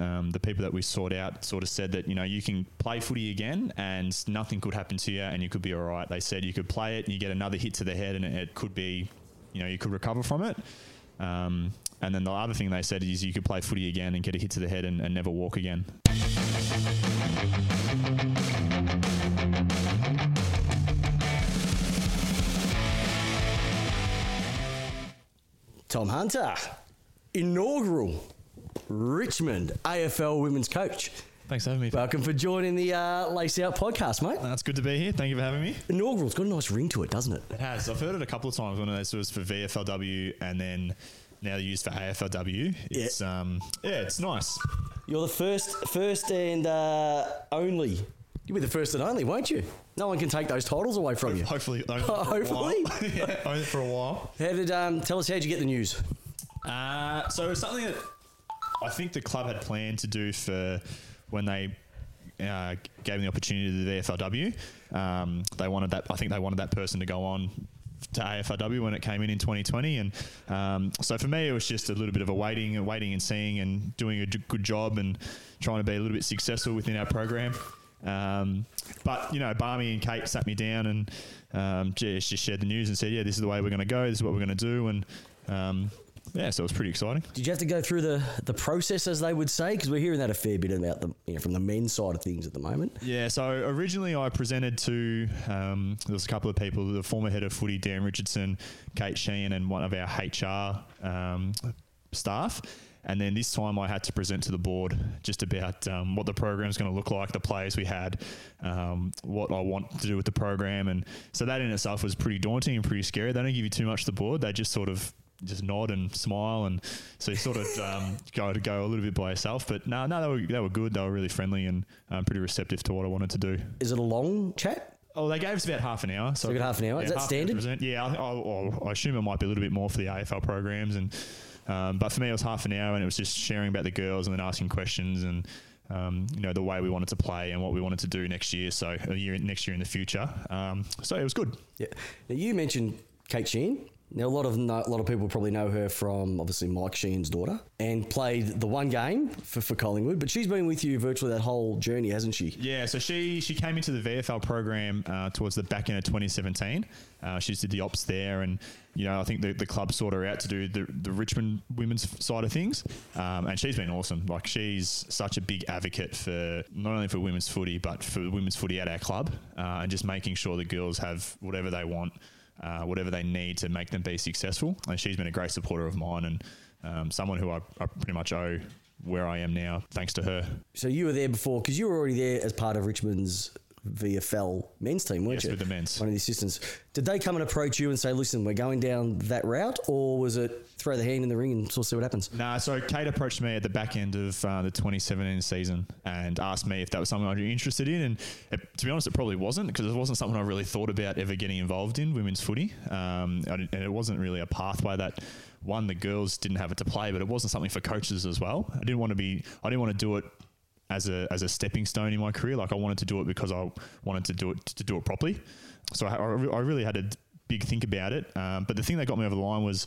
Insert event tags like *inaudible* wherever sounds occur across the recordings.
um, the people that we sought out sort of said that you know you can play footy again and nothing could happen to you and you could be all right. They said you could play it and you get another hit to the head and it, it could be, you know, you could recover from it. Um, and then the other thing they said is you could play footy again and get a hit to the head and, and never walk again. Tom Hunter, inaugural Richmond AFL women's coach. Thanks for having me. Welcome for joining the uh, Lace Out podcast, mate. That's good to be here. Thank you for having me. Inaugural. It's got a nice ring to it, doesn't it? It has. I've heard it a couple of times when it was for VFLW and then now they're used for AFLW. It's um yeah, it's nice. You're the first, first and uh, only. You'll be the first and only, won't you? No one can take those titles away from you. Hopefully, only Hopefully. *laughs* for a while. *laughs* yeah, only for a while. How did um, tell us how'd you get the news? Uh, so it's something that I think the club had planned to do for when they uh, gave them the opportunity to the VFLW. Um, they wanted that. I think they wanted that person to go on to AFLW when it came in in 2020, and um, so for me it was just a little bit of a waiting, and waiting and seeing, and doing a good job and trying to be a little bit successful within our program. Um, but you know, Barmy and Kate sat me down and um, just, just shared the news and said, "Yeah, this is the way we're going to go. This is what we're going to do." And um, yeah, so it was pretty exciting. Did you have to go through the, the process, as they would say? Because we're hearing that a fair bit about the you know, from the men's side of things at the moment. Yeah, so originally I presented to um, there was a couple of people, the former head of footy, Dan Richardson, Kate Sheehan, and one of our HR um, staff. And then this time I had to present to the board just about um, what the program is going to look like, the players we had, um, what I want to do with the program, and so that in itself was pretty daunting and pretty scary. They don't give you too much to the board; they just sort of just nod and smile, and so you sort of um, *laughs* go to go a little bit by yourself. But no, no, they were they were good. They were really friendly and um, pretty receptive to what I wanted to do. Is it a long chat? Oh, they gave us about half an hour. So, we got half an hour? Is that standard? Yeah, I, I, I assume it might be a little bit more for the AFL programs, and um, but for me it was half an hour, and it was just sharing about the girls and then asking questions and. Um, you know the way we wanted to play and what we wanted to do next year. So a year next year in the future. Um, so it was good. Yeah. Now you mentioned Kate Sheehan. Now a lot of no, a lot of people probably know her from obviously Mike Sheehan's daughter and played the one game for, for Collingwood, but she's been with you virtually that whole journey, hasn't she? Yeah, so she she came into the VFL program uh, towards the back end of 2017. Uh, she did the ops there, and you know I think the, the club sought her out to do the, the Richmond women's side of things, um, and she's been awesome. Like she's such a big advocate for not only for women's footy but for women's footy at our club, uh, and just making sure the girls have whatever they want. Uh, whatever they need to make them be successful, and she's been a great supporter of mine and um, someone who I, I pretty much owe where I am now thanks to her. So you were there before because you were already there as part of Richmond's VFL men's team, weren't Yes, you? with the men's. One of the assistants. Did they come and approach you and say, "Listen, we're going down that route," or was it throw the hand in the ring and sort of see what happens? Nah, so Kate approached me at the back end of uh, the 2017 season and asked me if that was something I'd be interested in. And it, to be honest, it probably wasn't because it wasn't something I really thought about ever getting involved in women's footy. Um, and it wasn't really a pathway that one the girls didn't have it to play, but it wasn't something for coaches as well. I didn't want to be. I didn't want to do it. As a, as a stepping stone in my career, like I wanted to do it because I wanted to do it to do it properly. So I, I really had a big think about it. Um, but the thing that got me over the line was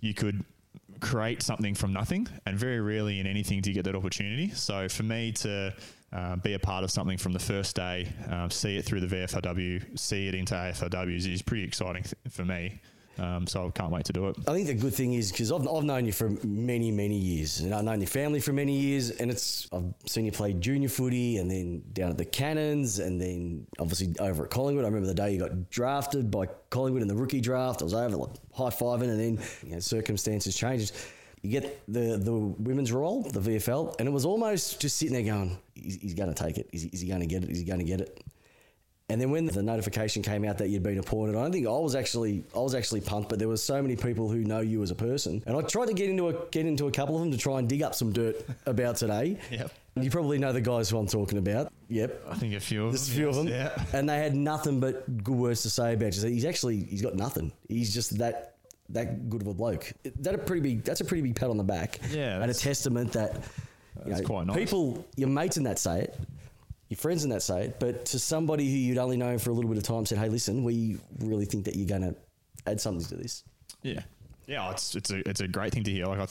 you could create something from nothing, and very rarely in anything do you get that opportunity. So for me to uh, be a part of something from the first day, um, see it through the VFLW, see it into AFLW is, is pretty exciting th- for me. Um, so I can't wait to do it. I think the good thing is because I've, I've known you for many, many years, and I've known your family for many years, and it's I've seen you play junior footy, and then down at the Cannons, and then obviously over at Collingwood. I remember the day you got drafted by Collingwood in the rookie draft. I was over like high fiving, and then you know, circumstances changed. You get the the women's role, the VFL, and it was almost just sitting there going, "He's, he's going to take it. Is he, is he going to get it? Is he going to get it?" And then when the notification came out that you'd been appointed, I don't think I was actually I was actually pumped, but there were so many people who know you as a person, and I tried to get into a get into a couple of them to try and dig up some dirt about today. Yep. You probably know the guys who I'm talking about. Yep. I think a few of There's a them. few of them, Yeah. and they had nothing but good words to say about you. So he's actually he's got nothing. He's just that that good of a bloke. That a pretty big that's a pretty big pat on the back. Yeah, and a testament that you That's quite nice. people, your mates in that say it, your friends in that it, but to somebody who you'd only known for a little bit of time said, "Hey, listen, we really think that you're going to add something to this." Yeah, yeah, it's it's a it's a great thing to hear. Like I,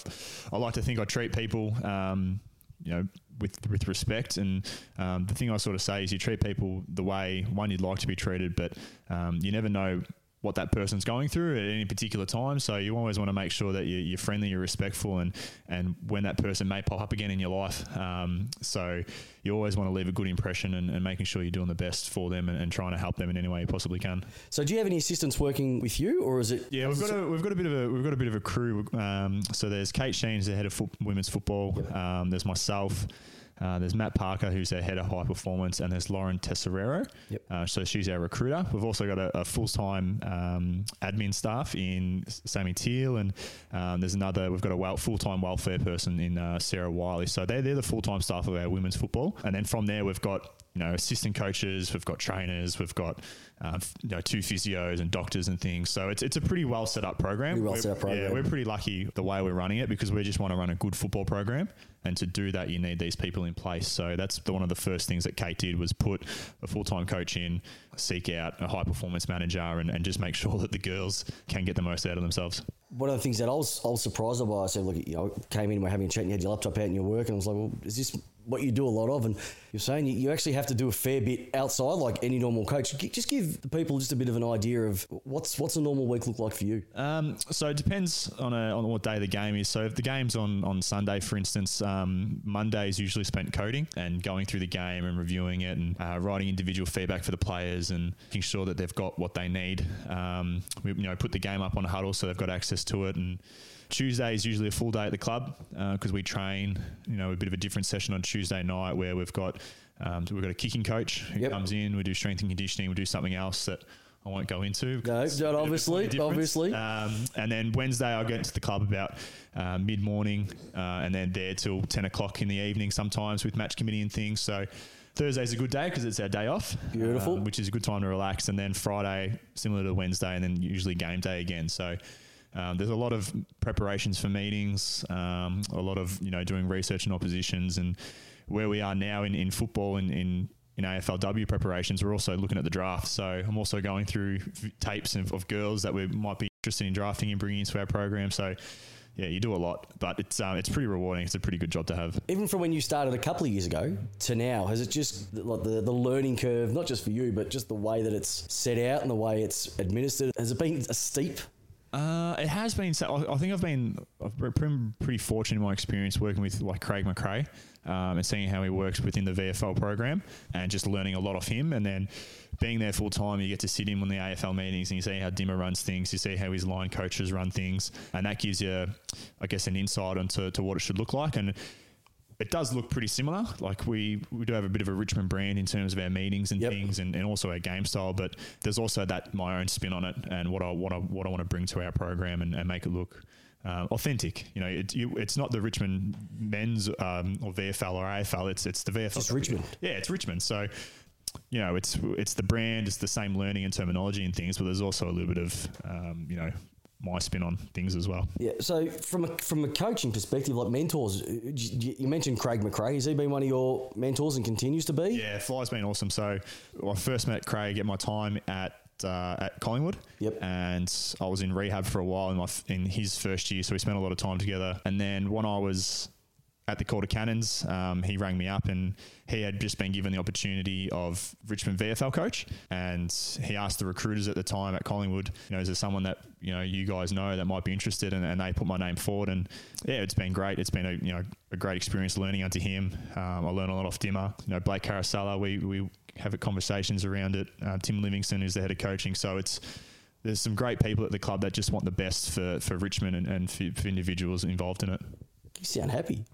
I like to think I treat people, um, you know with with respect. And um, the thing I sort of say is you treat people the way one you'd like to be treated, but um, you never know what that person's going through at any particular time. So you always want to make sure that you're friendly, you're respectful, and and when that person may pop up again in your life. Um, so you always want to leave a good impression and, and making sure you're doing the best for them and, and, trying to help them in any way you possibly can. So do you have any assistants working with you, or is it? Yeah, we've got a we've got a bit of a we've got a bit of a crew. Um, so there's Kate Sheehan, the head of women's football. Yep. Um, there's myself. Uh, there's Matt Parker, who's our head of high performance, and there's Lauren Tesserero. Yep. Uh, so she's our recruiter. We've also got a, a full time um, admin staff in Sammy Teal, and um, there's another. We've got a full time welfare person in uh, Sarah Wiley. So they're they're the full time staff of our women's football, and then from there we've got you know assistant coaches, we've got trainers, we've got uh, you know two physios and doctors and things. So it's it's a pretty well set up program. Pretty well set up program. Yeah, we're pretty lucky the way we're running it because we just want to run a good football program. And to do that, you need these people in place. So that's the, one of the first things that Kate did was put a full time coach in, seek out a high performance manager, and, and just make *laughs* sure that the girls can get the most out of themselves. One of the things that I was, I was surprised by, I said, look, you know, came in, we're having a chat, and you had your laptop out and you're working. I was like, well, is this what you do a lot of? And you're saying you, actually have to do a fair bit outside, like any normal coach. Just give the people just a bit of an idea of what's what's a normal week look like for you. Um, so it depends on a, on what day the game is. So if the game's on on Sunday, for instance, um, Monday is usually spent coding and going through the game and reviewing it and uh, writing individual feedback for the players and making sure that they've got what they need. Um, we you know put the game up on a huddle so they've got access to it and Tuesday is usually a full day at the club because uh, we train. You know, a bit of a different session on Tuesday night where we've got um, we've got a kicking coach who yep. comes in. We do strength and conditioning. We do something else that I won't go into. No, not obviously, obviously. Um, and then Wednesday, I'll get into the club about uh, mid morning, uh, and then there till ten o'clock in the evening. Sometimes with match committee and things. So. Thursday's a good day because it's our day off. Beautiful. Um, which is a good time to relax. And then Friday, similar to Wednesday, and then usually game day again. So um, there's a lot of preparations for meetings, um, a lot of you know doing research and oppositions, and where we are now in, in football and in, in AFLW preparations, we're also looking at the draft. So I'm also going through tapes of, of girls that we might be interested in drafting and bringing into our program. So yeah, you do a lot, but it's um, it's pretty rewarding. It's a pretty good job to have. Even from when you started a couple of years ago to now, has it just like the, the learning curve, not just for you, but just the way that it's set out and the way it's administered, has it been a steep uh, it has been. I think I've been I've been pretty fortunate in my experience working with like Craig McRae um, and seeing how he works within the VFL program and just learning a lot of him. And then being there full time, you get to sit in on the AFL meetings and you see how Dimmer runs things. You see how his line coaches run things, and that gives you, I guess, an insight into to what it should look like. And it does look pretty similar. Like we, we do have a bit of a Richmond brand in terms of our meetings and yep. things, and, and also our game style. But there's also that my own spin on it and what I what I what I want to bring to our program and, and make it look. Uh, authentic, you know, it, you, it's not the Richmond men's um, or VFL or AFL. It's it's the VFL. It's Richmond. Yeah, it's Richmond. So, you know, it's it's the brand, it's the same learning and terminology and things, but there's also a little bit of um, you know my spin on things as well. Yeah. So from a from a coaching perspective, like mentors, you mentioned Craig McRae. Has he been one of your mentors and continues to be? Yeah, Fly's been awesome. So I first met Craig at my time at uh, at Collingwood. Yep. And I was in rehab for a while in my in his first year, so we spent a lot of time together. And then when I was at the Calder Cannons, um, he rang me up and he had just been given the opportunity of Richmond VFL coach, and he asked the recruiters at the time at Collingwood, you know, is there someone that you know you guys know that might be interested, and, and they put my name forward, and yeah, it's been great. It's been a you know a great experience learning under him. Um, I learned a lot off Dimmer. You know, Blake Caracella, we we have conversations around it. Uh, Tim Livingstone is the head of coaching, so it's there's some great people at the club that just want the best for, for Richmond and, and for, for individuals involved in it. You sound happy.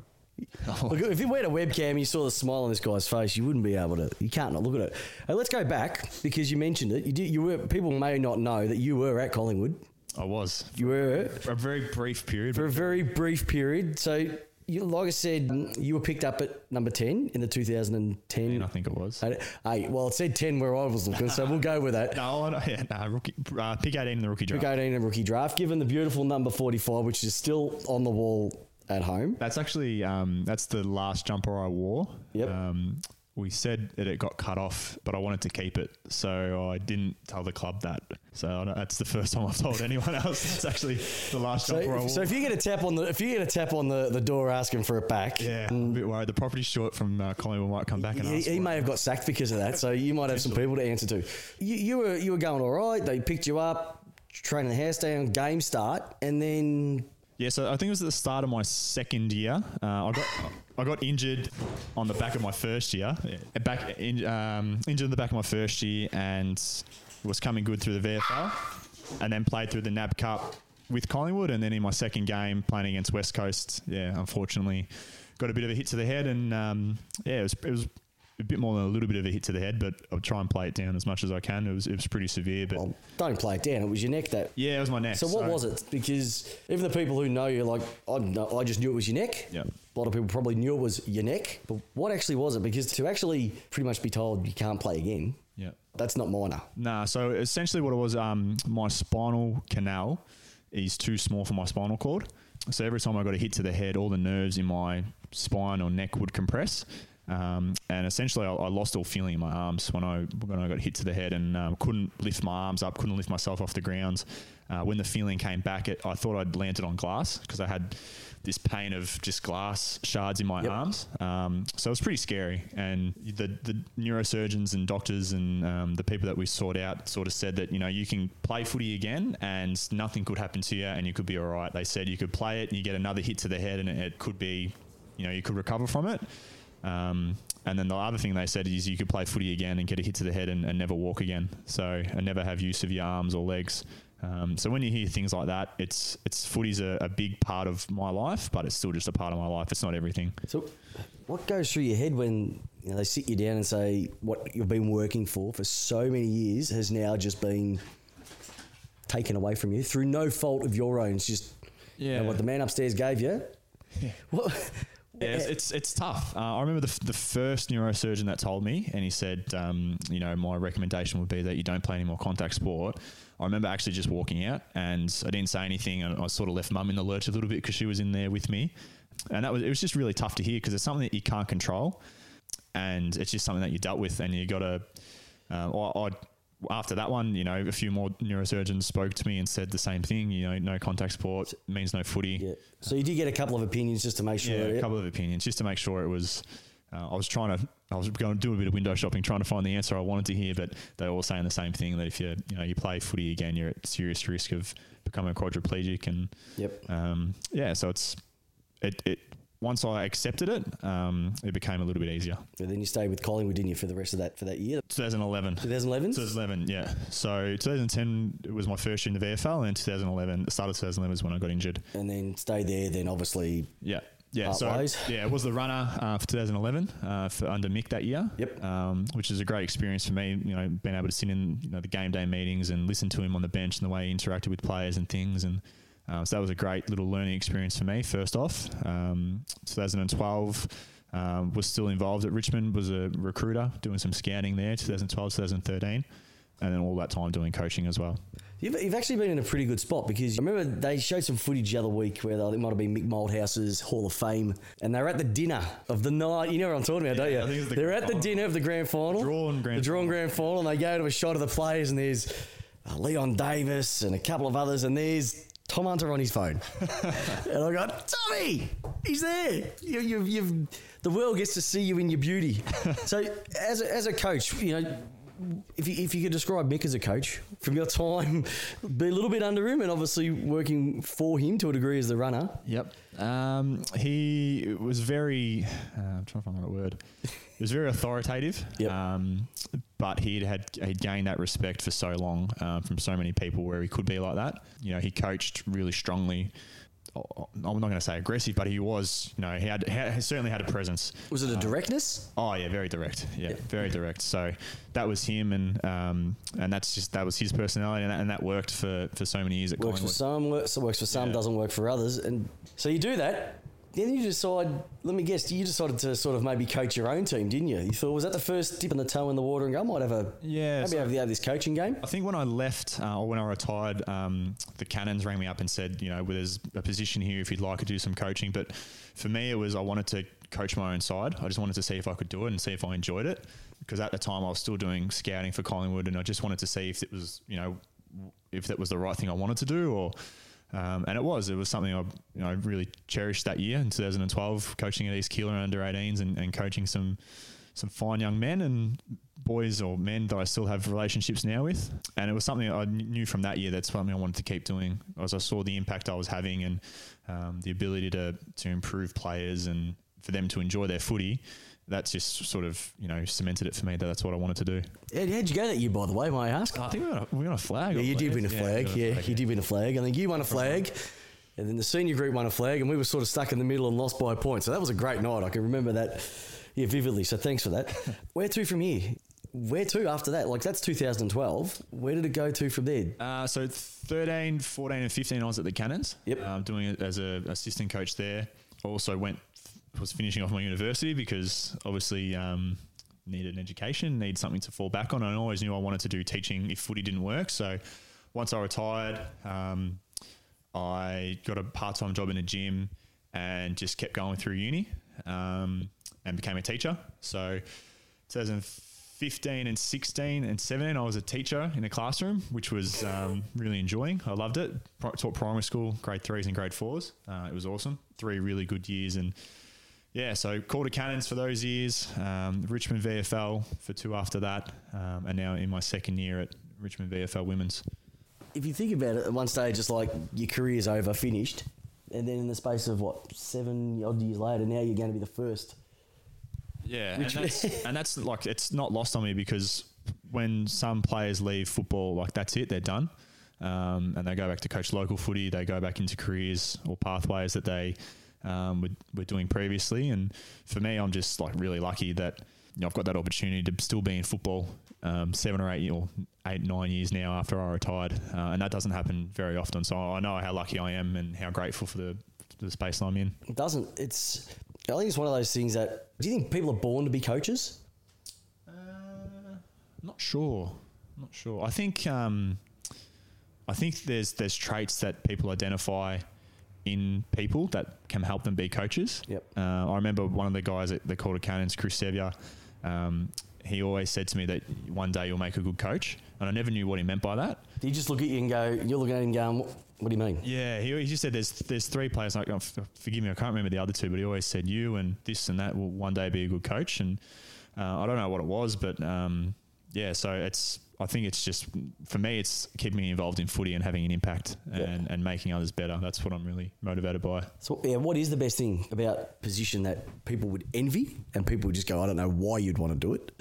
Look, if you went a webcam and you saw the smile on this guy's face, you wouldn't be able to. You can't not look at it. Uh, let's go back because you mentioned it. You did. You were. People may not know that you were at Collingwood. I was. You were for a very brief period. For a very brief period. So, you, like I said, you were picked up at number ten in the 2010. I think it was. Hey, well, it said ten where I was looking, so we'll go with that. *laughs* no, no, yeah, no, rookie, uh, pick 18 in the rookie draft. Pick 18 in the rookie draft. Given the beautiful number 45, which is still on the wall at home. That's actually um, that's the last jumper I wore. Yep. Um, we said that it got cut off, but I wanted to keep it, so I didn't tell the club that. So that's the first time I've told anyone *laughs* else. It's actually the last job where I So, wore. so if you get a tap on the if you get a tap on the, the door asking for it back, yeah, I'm a bit worried. The property short from uh, Collingwood might come back and He, ask. he may have got sacked because of that, so you might have some people to answer to. You, you were you were going all right. They picked you up, training the house down, game start, and then Yeah, so I think it was at the start of my second year. Uh, I got I got injured on the back of my first year. Yeah. Back in, um, injured in the back of my first year, and was coming good through the VFL, and then played through the NAB Cup with Collingwood, and then in my second game playing against West Coast, yeah, unfortunately, got a bit of a hit to the head, and um, yeah, it was it was. A bit more than a little bit of a hit to the head, but I'll try and play it down as much as I can. It was it was pretty severe, but well, don't play it down. It was your neck that. yeah, it was my neck. So what was it? Because even the people who know you, like I, know, I just knew it was your neck. Yeah. A lot of people probably knew it was your neck, but what actually was it? Because to actually pretty much be told you can't play again, Yeah. that's not minor. Nah, so essentially what it was, um, my spinal canal is too small for my spinal cord. So every time I got a hit to the head, all the nerves in my spine or neck would compress. Um, and essentially, I, I lost all feeling in my arms when I when I got hit to the head and um, couldn't lift my arms up, couldn't lift myself off the ground. Uh, when the feeling came back, it, I thought I'd landed on glass because I had this pain of just glass shards in my Yep. arms. Um, so it was pretty scary. And the, the neurosurgeons and doctors and um, the people that we sought out sort of said that, you know, you can play footy again and nothing could happen to you and you could be all right. They said you could play it and you get another hit to the head and it, it could be, you know, you could recover from it. Um, and then the other thing they said is you could play footy again and get a hit to the head and, and never walk again. So and never have use of your arms or legs. Um, so when you hear things like that, it's it's footy's a, a big part of my life, but it's still just a part of my life. It's not everything. So, what goes through your head when you know, they sit you down and say what you've been working for for so many years has now just been taken away from you through no fault of your own? It's just you know, Yeah. what the man upstairs gave you. What, Yeah, it's, it's it's tough. Uh, I remember the, f- the first neurosurgeon that told me, and he said, um, you know, my recommendation would be that you don't play any more contact sport. I remember actually just walking out, and I didn't say anything, and I sort of left mum in the lurch a little bit because she was in there with me, and that was it was just really tough to hear because it's something that you can't control, and it's just something that you dealt with, and you got to. Uh, I, I after that one, you know, a few more neurosurgeons spoke to me and said the same thing. You know, no contact sport means no footy. yeah. So you did get a couple of opinions just to make sure. Yeah, a couple of opinions just to make sure it was. Uh, I was trying to, I was going to do a bit of window shopping, trying to find the answer I wanted to hear, but they were all saying the same thing that if you, you know, you play footy again, you're at serious risk of becoming a quadriplegic, and Yep. um, yeah, so it's it, it. Once I accepted it, um, it became a little bit easier. And then you stayed with Collingwood, didn't you, for the rest of that for that year? 2011. 2011. 2011, yeah. So 2010 was my first year in the VFL, and 2011, the start of 2011 was when I got injured. and then stayed there. Then obviously, Yeah. Yeah, so ways. yeah, it was the runner uh, for 2011 uh, for under Mick that year. Yep. Um, which is a great experience for me. You know, being able to sit in you know the game day meetings and listen to him on the bench and the way he interacted with players and things, and uh, so that was a great little learning experience for me. First off, um, 2012. Um, was still involved at Richmond, was a recruiter doing some scouting there, 2012, 2013, and then all that time doing coaching as well. You've, you've actually been in a pretty good spot because I remember they showed some footage the other week where they, it might have been Mick Malthouse's Hall of Fame, and they were at the dinner of the night. You know what I'm talking about, Yeah, don't you? the They're at the final. dinner of the grand final, Drawn grand the drawn grand final, and they go to a shot of the players, and there's uh, Leon Davis and a couple of others, and there's Tom Hunter on his phone, *laughs* and I go, Tommy, he's there. You, you've, you've, the world gets to see you in your beauty. *laughs* so, as a, as a coach, you know if you, if you could describe Mick as a coach from your time, be a little bit under him and obviously working for him to a degree as the runner. Yep. Um, he was very, uh, I'm trying to find the right word. He was very authoritative. Yep. Um, but he'd had he'd gained that respect for so long um, from so many people where he could be like that. You know, he coached really strongly. I'm not going to say aggressive, but he was. You know, he had, he certainly had a presence. Was it a directness? Oh yeah, very direct. Yeah, very direct. So that was him, and um, and that's just that was his personality, and that, and that worked for, for so many years at Works for some, works, works for some, Yeah. doesn't work for others. And so you do that. Then you decide. Let me guess. You decided to sort of maybe coach your own team, didn't you? You thought was that the first dipping the toe in the water and go, I might have a Yeah, maybe so- have, have this coaching game. I think when I left uh, or when I retired, um, the Cannons rang me up and said, you know, well, there's a position here if you'd like to do some coaching. But for me, it was I wanted to coach my own side. I just wanted to see if I could do it and see if I enjoyed it. Because at the time I was still doing scouting for Collingwood, and I just wanted to see if it was, you know, if that was the right thing I wanted to do, or um, and it was. It was something I, you know, really cherished that year in 2012, coaching at East Keilor under 18s and, and coaching some some fine young men and boys or men that I still have relationships now with. And it was something I knew from that year that's something I wanted to keep doing as I saw the impact I was having and um, the ability to, to improve players and for them to enjoy their footy. That's just sort of, you know, cemented it for me that that's what I wanted to do. How, how'd you go that year, by the way? May I ask? I think we got a, we got a flag. Yeah, you did win a flag. got a Yeah, you did win a flag. I think you won a flag. And then the senior group won a flag, and we were sort of stuck in the middle and lost by a point. So that was a great night. I can remember that, yeah, vividly. So thanks for that. *laughs* Where to from here? Where to after that? Like that's 2012. Where did it go to from there? Uh, so 13, 14, and 15, I was at the Cannons. Yep. Um, doing it as an assistant coach there. Also went was finishing off my university because obviously um, needed an education, need something to fall back on. I always knew I wanted to do teaching if footy didn't work. So once I retired, um, I got a part time job in a gym and just kept going through uni um, and became a teacher. So 2015 and 16 and 17, I was a teacher in a classroom, which was um, really enjoying. I loved it. Pri- taught primary school, grade threes and grade fours. Uh, it was awesome. Three really good years. And yeah, so Calder Cannons for those years, um, Richmond VFL for two after that, um, and now in my second year at Richmond VFL Women's. If you think about it, at one stage it's like your career's over, finished, and then in the space of what seven odd years later, now you're going to be the first. Yeah, and that's, *laughs* and that's like it's not lost on me because when some players leave football, like that's it, they're done, um, and they go back to coach local footy. They go back into careers or pathways that they um, were, were doing previously. And for me, I'm just like really lucky that you know, I've got that opportunity to still be in football um, seven or eight or eight nine years now after I retired, uh, and that doesn't happen very often. So I know how lucky I am and how grateful for the for the space I'm in. It doesn't. It's. I think it's one of those things that. Do you think people are born to be coaches? Not sure. Not sure. I think um, I think there's there's traits that people identify in people that can help them be coaches. Yep. Uh, I remember one of the guys at the Calder Cannons, Chris Sevier. Um, he always said to me that one day you'll make a good coach, and I never knew what he meant by that. You just look at you and go? You're looking at him going, "What, what do you mean?" Yeah, he, he just said there's there's three players. Like, oh, forgive me, I can't remember the other two, but he always said you and this and that will one day be a good coach. And uh, I don't know what it was, but um, yeah. So it's I think it's just for me, it's keeping me involved in footy and having an impact and, and making others better. That's what I'm really motivated by. So yeah, what is the best thing about position that people would envy and people would just go, I don't know why you'd want to do it.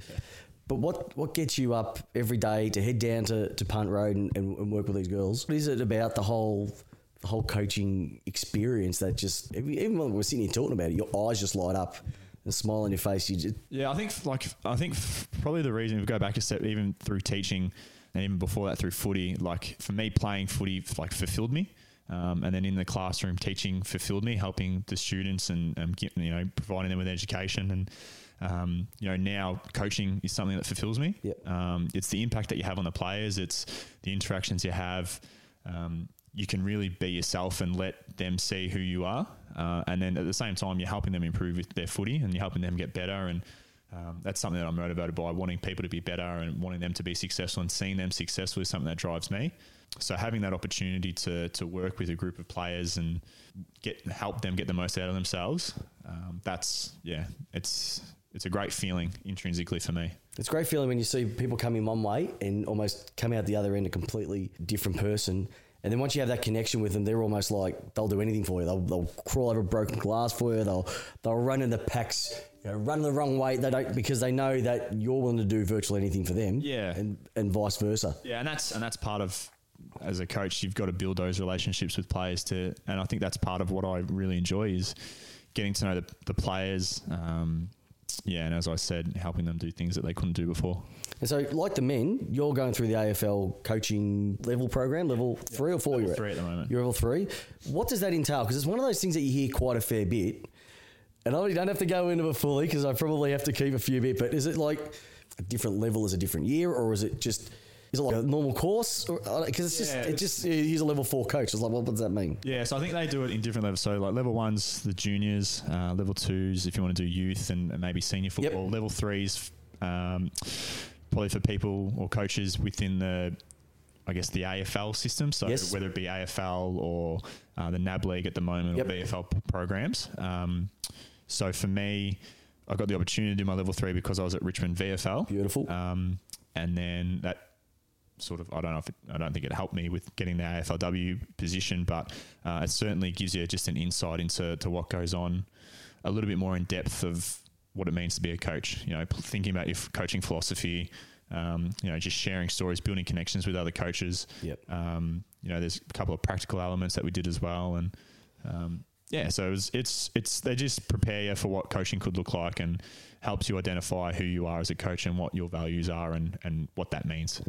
But what, what gets you up every day to head down to, to Punt Road and, and, and work with these girls? What is it about the whole the whole coaching experience that just even when we're sitting here talking about it, your eyes just light up and smile on your face. You just Yeah, I think like I think probably the reason we go back a step even through teaching and even before that through footy. Like for me, playing footy like fulfilled me, um, and then in the classroom teaching fulfilled me, helping the students and um, get, you know providing them with education and. Um, you know, now coaching is something that fulfills me. Yep. Um, it's the impact that you have on the players. It's the interactions you have. Um, you can really be yourself and let them see who you are. Uh, and then at the same time, you're helping them improve their footy and you're helping them get better. And um, that's something that I'm motivated by. Wanting people to be better and wanting them to be successful and seeing them successful is something that drives me. So having that opportunity to to work with a group of players and get help them get the most out of themselves, um, that's yeah, it's it's a great feeling intrinsically for me. It's a great feeling when you see people come in one way and almost come out the other end a completely different person. And then once you have that connection with them, they're almost like they'll do anything for you. They'll, they'll crawl over broken glass for you. They'll they'll run in the packs, you know, run the wrong way. They don't because they know that you're willing to do virtually anything for them. Yeah. and and vice versa. Yeah, and that's and that's part of as a coach, you've got to build those relationships with players to, and I think that's part of what I really enjoy is getting to know the, the players, um, yeah, and as I said, helping them do things that they couldn't do before. And so, like the men, you're going through the AFL coaching level program, level three or four. Level you're three at the moment. You're level three. What does that entail? Because it's one of those things that you hear quite a fair bit. And I don't have to go into it fully because I probably have to keep a few bit. But is it like a different level as a different year, or is it just is it like a normal course? Because it's just Yeah, it it's- just he's a level four coach. It's like, what does that mean? Yeah, so I think they do it in different levels. So like level ones, the juniors, uh, level twos, if you want to do youth and maybe senior football. Level threes, um, probably for people or coaches within the, I guess the AFL system. So Yes. whether it be AFL or uh, the NAB league at the moment Yep. or VFL p- programs. Um, so for me, I got the opportunity to do my level three because I was at Richmond VFL. Beautiful. Um, and then that sort of I don't know if it, I don't think it helped me with getting the AFLW position, but uh, it certainly gives you just an insight into to what goes on, a little bit more in depth of what it means to be a coach. You know, thinking about your coaching philosophy. Um, you know, just sharing stories, building connections with other coaches. Yep. Um, you know, there's a couple of practical elements that we did as well, and um, yeah, so it was, it's it's they just prepare you for what coaching could look like and helps you identify who you are as a coach and what your values are and and what that means.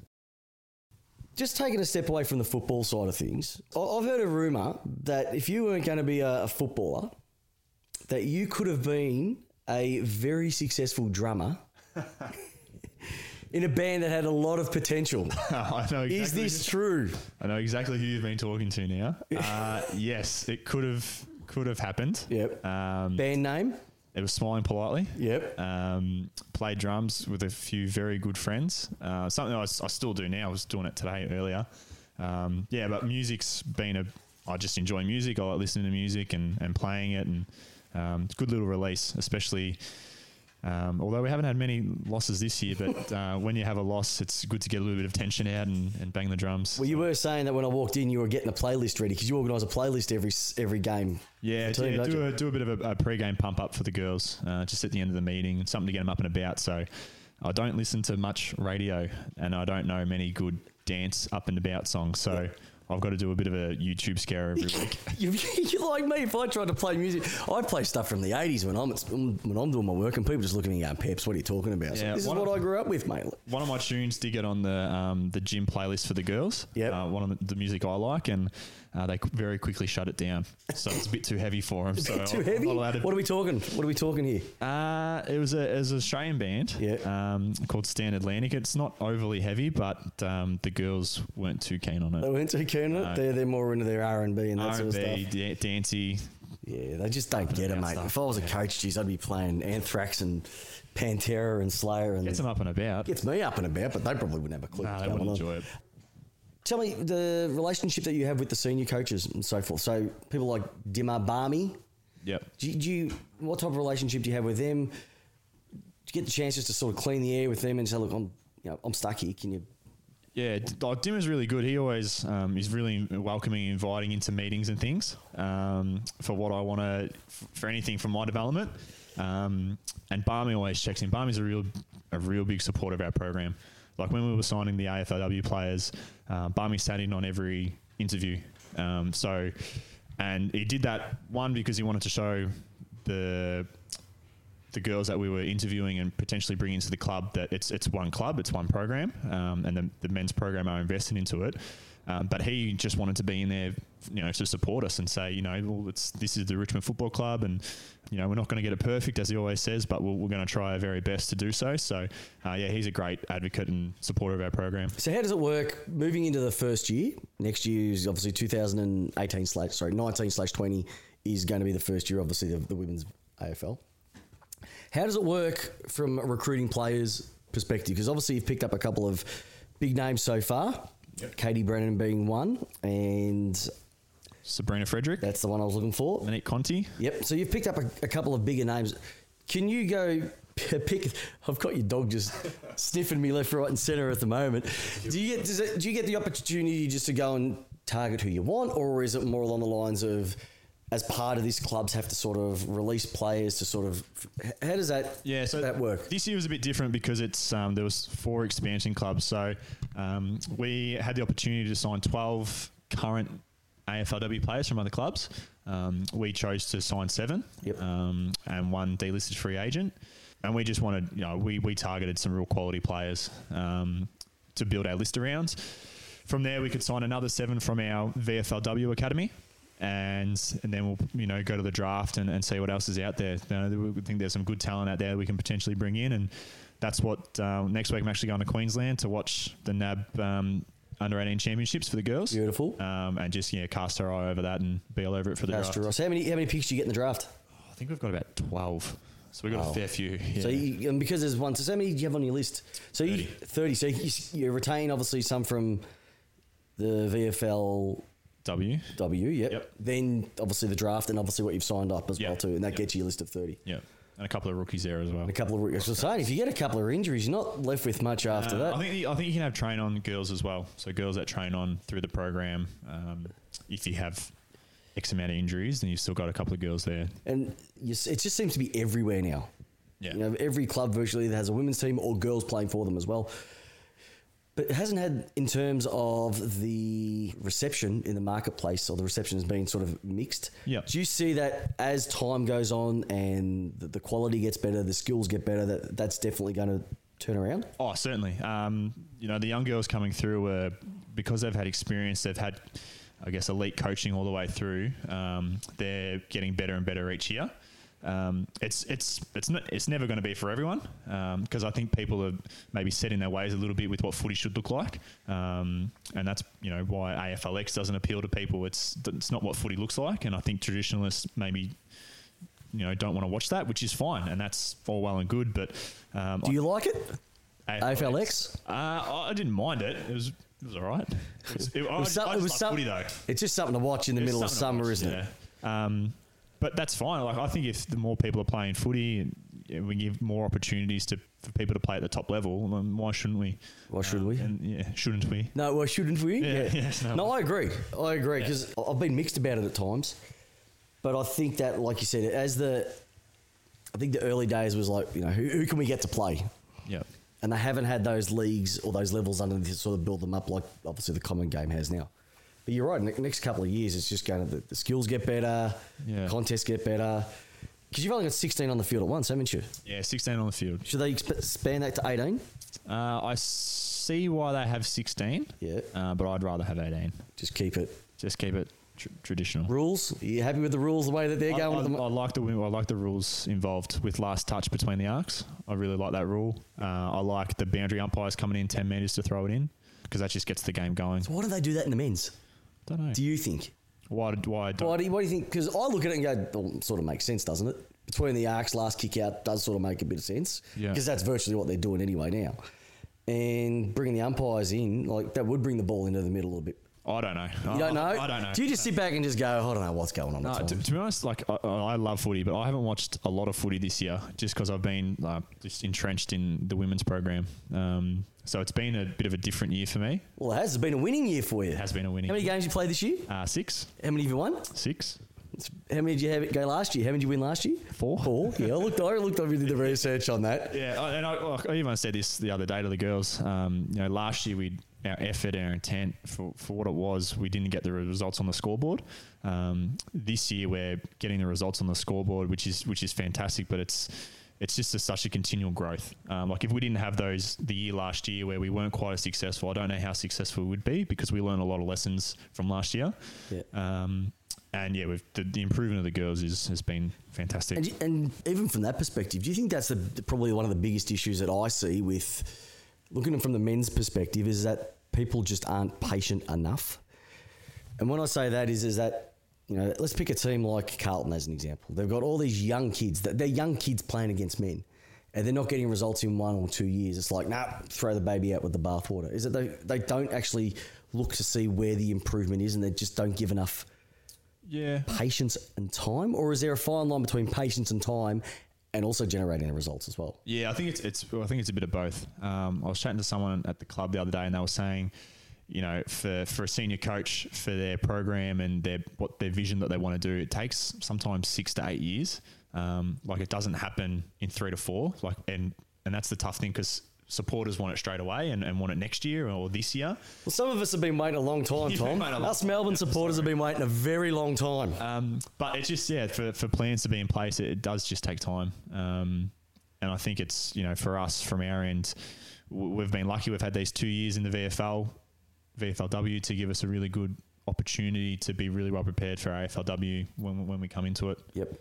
Just taking a step away from the football side of things, I- I've heard a rumor that if you weren't going to be a, a footballer, that you could have been a very successful drummer in a band that had a lot of potential. *laughs* I know. Exactly, Is this true? I know exactly who you've been talking to now. *laughs* Uh, yes, it could have could have happened. Yep. Um, Band name? It was smiling politely. Yep. Um, played drums with a few very good friends. Uh, something I still do now. I was doing it today earlier. Um, yeah, but music's been a. I just enjoy music. I like listening to music and, and playing it, and um, it's a good little release, especially. Um, although we haven't had many losses this year, but uh, *laughs* when you have a loss, it's good to get a little bit of tension out and, and bang the drums. Well, you were saying that when I walked in, you were getting a playlist ready because you organise a playlist every every game. Yeah, team, yeah do a, do a bit of a, a pre-game pump up for the girls, uh, just at the end of the meeting, something to get them up and about. So I don't listen to much radio, and I don't know many good dance up and about songs. So I've got to do a bit of a YouTube scare every week. *laughs* You, you're like me. If I tried to play music, I play stuff from the '80s when I'm when I'm doing my work, and people just look at me going, "Peps, what are you talking about?" So this is what of- I grew up with, mate. One of my tunes did get on the um, the gym playlist for the girls. Yep. uh, one of the, the music I like, and uh, they very quickly shut it down. So it's a bit too heavy for them. *laughs* so Too I'm heavy. To What are we talking? What are we talking here? Uh, it was a it was an Australian band Yeah. um, called Stand Atlantic. It's not overly heavy, but um, the girls weren't too keen on it. They weren't too keen on it. They're they're more into their R and B and that R sort of stuff. da- dancey. Yeah, they just don't get it, mate. stuff. If I was a coach, geez, I'd be playing Anthrax and Pantera and Slayer, and Gets them up and about. gets me up and about. But they probably wouldn't have a clue. Nah, they wouldn't on. enjoy it. Tell me the relationship that you have with the senior coaches and so forth. So people like Dimmer Barmy, Yep. do you, do you what type of relationship do you have with them? Do you get the chance just to sort of clean the air with them and say, look, I'm you know I'm stuck here. Can you? Yeah, like Dimmer's really good. He always um, is really welcoming, and inviting into meetings and things um, for what I want to, for anything from my development. Um, and Barmy always checks in. Barmy's a real, a real big supporter of our program. Like when we were signing the AFLW players, uh, Barmy sat in on every interview. Um, so, and he did that one because he wanted to show the the girls that we were interviewing and potentially bringing into the club that it's it's one club, it's one program, um, and the, the men's program are invested into it. Um, but he just wanted to be in there, you know, to support us and say, you know, well, it's this is the Richmond Football Club, and you know, we're not going to get it perfect as he always says, but we're, we're going to try our very best to do so. So, uh, yeah, he's a great advocate and supporter of our program. So how does it work moving into the first year? Next year is obviously 2018 slash sorry 19 slash 20 is going to be the first year, obviously the, the women's AFL. How does it work from a recruiting players' perspective? Because obviously you've picked up a couple of big names so far. Katie Brennan being one, and Sabrina Frederick, that's the one I was looking for. Monique Conti. Yep. So you've picked up a, a couple of bigger names. Can you go *laughs* pick? I've got your dog just *laughs* sniffing me left, right, and centre at the moment. Do you get does it, do you get the opportunity just to go and target who you want, or is it more along the lines of as part of this, clubs have to sort of release players to sort of how does that Yeah, so that work? This year was a bit different because it's um, there was four expansion clubs, so um, we had the opportunity to sign twelve current AFLW players from other clubs. Um, we chose to sign seven, Yep. um, and one delisted free agent. and we just wanted, you know, we we targeted some real quality players um, to build our list around. From there, we could sign another seven from our VFLW academy. And and then we'll you know go to the draft and, and see what else is out there. You know, we think there's some good talent out there we can potentially bring in, and that's what uh, next week I'm actually going to Queensland to watch the NAB um, under 18 championships for the girls. Beautiful. Um, and just yeah, cast our eye over that and be all over it for the Astro draft. Ross. How many how many picks do you get in the draft? I think we've got about 12. So we've got Wow. a fair few. Yeah. So you, and because there's one, so how many do you have on your list? So you 30. thirty. So you, you retain obviously some from the VFL w. W. Yep. Yep. Then obviously the draft and obviously what you've signed up as Yeah. well too, and that Yep. gets you a list of thirty. Yeah. And a couple of rookies there as well. And a couple of. Rookies. I was saying, if you get a couple of injuries, you're not left with much after Uh, that. I think I think you can have train on girls as well. So girls that train on through the program. Um, if you have X amount of injuries, then you've still got a couple of girls there. and you, it just seems to be everywhere now. Yeah. You know, every club virtually that has a women's team or girls playing for them as well. But it hasn't had, in terms of the reception in the marketplace, or the reception has been sort of mixed. Yeah. Do you see that as time goes on and the, the quality gets better, the skills get better, that that's definitely going to turn around? Oh, certainly. Um, you know, the young girls coming through are because they've had experience, they've had, I guess, elite coaching all the way through. Um, they're getting better and better each year. Um, it's it's it's not, it's never going to be for everyone because I think people are maybe set in their ways a little bit with what footy should look like, um, and that's you know why AFLX doesn't appeal to people. It's it's not what footy looks like, and I think traditionalists maybe you know don't want to watch that, which is fine, and that's all well and good. But um, Do you like it? AFLX? Uh, I I didn't mind it. It was it was all right. It was, it, I, was some- I it was love some- footy though. It's just something to watch in the middle of summer, watch, isn't it? yeah. Um, but that's fine. Like I think if the more people are playing footy, and yeah, we give more opportunities to for people to play at the top level. then Why shouldn't we? Why should Um, we? And yeah, shouldn't we? No, well, shouldn't we? Yeah, yes, no. no. I agree. I agree because I've been mixed about it at times, but I think that, like you said, as the, I think the early days was like, you know, who, who can we get to play? Yeah. And they haven't had those leagues or those levels under to sort of build them up like obviously the common game has now. But you're right. ne- Next couple of years, it's just going to the, the skills get better, Yeah. contests get better. Because you've only got 16 on the field at once, haven't you? Yeah, 16 on the field. Should they exp- expand that to 18? Uh, I see why they have 16. Yeah. Uh, but I'd rather have 18. Just keep it. Just keep it tr- traditional. Rules? Are you happy with the rules the way that they're I, going? I, the I like the I like the rules involved with last touch between the arcs. I really like that rule. Uh, I like the boundary umpires coming in ten meters to throw it in because that just gets the game going. Why do they do that in the men's? Don't know Do you think? why. Why? Don't, Why do you, what do you think? Because I look at it and go, well, sort of makes sense, doesn't it? Between the arcs, last kick out does sort of make a bit of sense. Yeah. Because that's virtually what they're doing anyway now. And bringing the umpires in, like that would bring the ball into the middle a bit. I don't know. You don't know? I, I don't know. Do you just sit back and just go, I don't know what's going on No, to, to be honest, like I, I love footy, but I haven't watched a lot of footy this year just because I've been uh, just entrenched in the women's program. Um, so it's been a bit of a different year for me. Well, it has been a winning year for you. It has been a winning. How many year. games you played this year? Uh, six, How many have you won? six, How many did you have it go last year? How many did you win last year? four. Four. Yeah, I looked. I looked. I really did the research on that. *laughs* Yeah, I- and I, I even said this the other day to the girls. Um, you know, last year we our effort, our intent for, for what it was, we didn't get the results on the scoreboard. Um, this year we're getting the results on the scoreboard, which is which is fantastic. But it's it's just a, such a continual growth. Um, like if we didn't have those the year last year where we weren't quite as successful, I don't know how successful we would be because we learned a lot of lessons from last year. Yeah. Um, and yeah, we've, the, the improvement of the girls is, has been fantastic. And, and even from that perspective, do you think that's the, probably one of the biggest issues that I see with looking at it from the men's perspective is that people just aren't patient enough. And when I say that is is that you know let's pick a team like Carlton as an example. They've got all these young kids that they're young kids playing against men. And they're not getting results in one or two years. It's like, nah, throw the baby out with the bathwater. Is that they, they don't actually look to see where the improvement is and they just don't give enough yeah. patience and time, or is there a fine line between patience and time, and also generating the results as well? Yeah, I think it's it's. I think it's a bit of both. Um, I was chatting to someone at the club the other day, and they were saying, you know, for for a senior coach for their program and their what their vision that they want to do, it takes sometimes six to eight years. Um, like it doesn't happen in three to four. Like and and that's the tough thing because supporters want it straight away and, and want it next year or this year. Well, some of us have been waiting a long time, *laughs* Tom. been waiting a long Us Melbourne *laughs* supporters have been waiting a very long time. Um, but it's just yeah, for, for plans to be in place, it, it does just take time. Um, and I think it's you know for us from our end, we've been lucky. We've had these two years in the VFL, VFLW to give us a really good opportunity to be really well prepared for AFLW when when we come into it. Yep.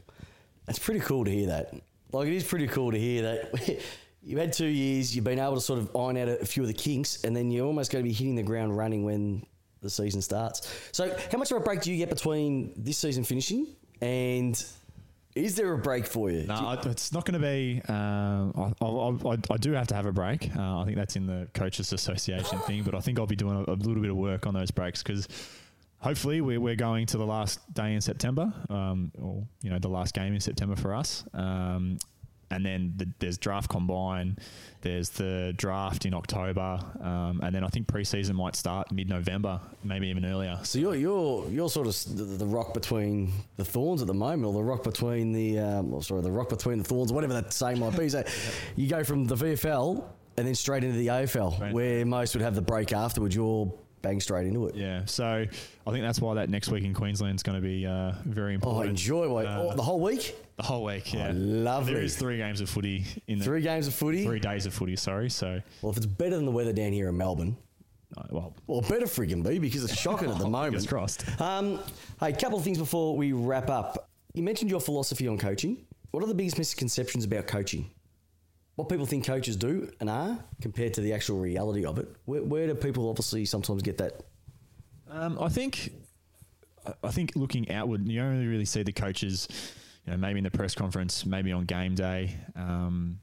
That's pretty cool to hear that. Like, it is pretty cool to hear that *laughs* you had two years, you've been able to sort of iron out a, few of the kinks, and then you're almost going to be hitting the ground running when the season starts. So, how much of a break do you get between this season finishing and is there a break for you? No, it's not going to be. Um, I, I, I, I do have to have a break. Uh, I think that's in the coaches' association thing, but I think I'll be doing a, a little bit of work on those breaks because hopefully we're, we're going to the last day in September, um, or you know the last game in September for us. Um, and then the, there's draft combine, there's the draft in October, um, and then I think preseason might start mid-November, maybe even earlier. So you're you're you're sort of the, the rock between the thorns at the moment, or the rock between the um, or sorry, the rock between the thorns, whatever that saying might be. So you go from the VFL and then straight into the AFL, right. where most would have the break afterwards. You're bang straight into it. Yeah, so I think that's why that next week in Queensland is going to be uh, very oh, important. Oh, enjoy uh, the whole week. The whole week, yeah. Oh, lovely. There is three games of footy in the, three games of footy. Three days of footy. Sorry. So well, if it's better than the weather down here in Melbourne. Well, well, better friggin' be because it's shocking at the *laughs* moment. crossed. Um, hey, a couple of things before we wrap up. You mentioned your philosophy on coaching. What are the biggest misconceptions about coaching? What people think coaches do and are compared to the actual reality of it? Where, where do people obviously sometimes get that um, I think, I think looking outward, you only really see the coaches, you know, maybe in the press conference, maybe on game day. Um,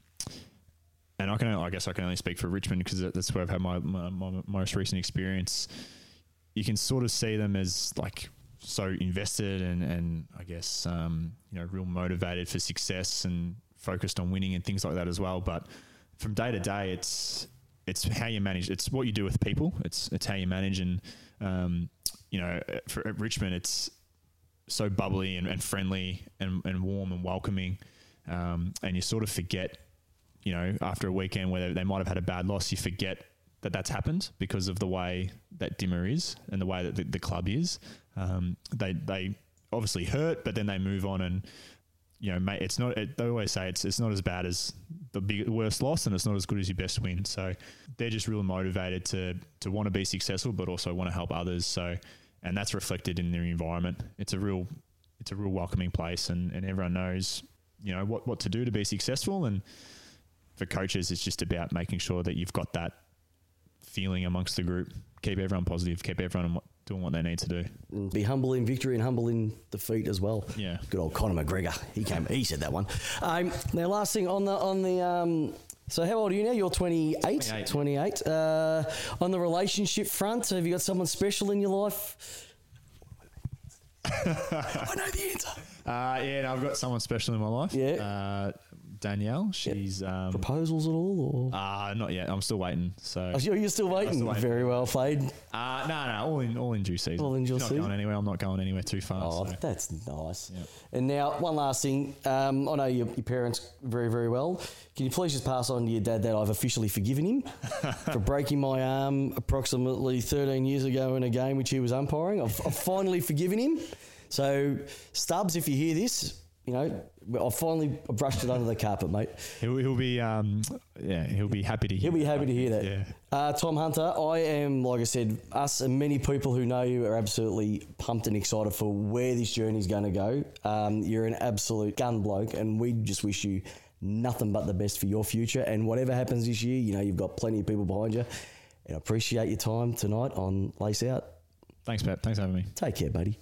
and I can, I guess, I can only speak for Richmond because that's where I've had my, my, my most recent experience. You can sort of see them as like so invested and, and I guess um, you know real motivated for success and focused on winning and things like that as well. But from day to day, it's it's how you manage. It's what you do with people. It's it's how you manage and um, you know, for Richmond, it's so bubbly and, and friendly and, and, warm and welcoming. Um, and you sort of forget, you know, after a weekend where they, they might have had a bad loss, you forget that that's happened because of the way that Dimmer is and the way that the, the club is. Um, they they obviously hurt, but then they move on and you know, mate, it's not. It, they always say it's it's not as bad as the big worst loss, and it's not as good as your best win. So they're just really motivated to to want to be successful, but also want to help others. So, and that's reflected in their environment. It's a real it's a real welcoming place, and, and everyone knows you know what what to do to be successful. And for coaches, it's just about making sure that you've got that feeling amongst the group. Keep everyone positive. Keep everyone doing what they need to do. Be humble in victory and humble in defeat as well. Yeah. Good old Conor McGregor. He came. he said that one. Um, now, last thing on the on the. Um, so how old are you now? You're 28. 28. 28. Uh, on the relationship front, have you got someone special in your life? *laughs* I know the answer. Uh, yeah, no, I've got someone special in my life. Yeah. Uh, Danielle. She's um, proposals at all, or uh, not yet. I'm still waiting. So oh, you're still waiting. Still waiting. Very well played. Uh, no, no, all in all in due season. All in due season. Not going anywhere. I'm not going anywhere too far. Oh, so. that's nice. Yep. And now one last thing. Um, I know your, your, parents very very well. Can you please just pass on to your dad that I've officially forgiven him *laughs* for breaking my arm approximately 13 years ago in a game which he was umpiring. I've, I've finally forgiven him. So Stubbs, if you hear this, you know, I finally brushed it under the carpet, mate. He'll, he'll be, um, yeah, he'll be happy to. Hear he'll be happy to hear that. Yeah. Uh, Tom Hunter, I am, like I said, us and many people who know you are absolutely pumped and excited for where this journey is going to go. Um, you're an absolute gun bloke, and we just wish you nothing but the best for your future. And whatever happens this year, you know, you've got plenty of people behind you. And I appreciate your time tonight on Lace Out. Thanks, Pat. Thanks for having me. Take care, buddy.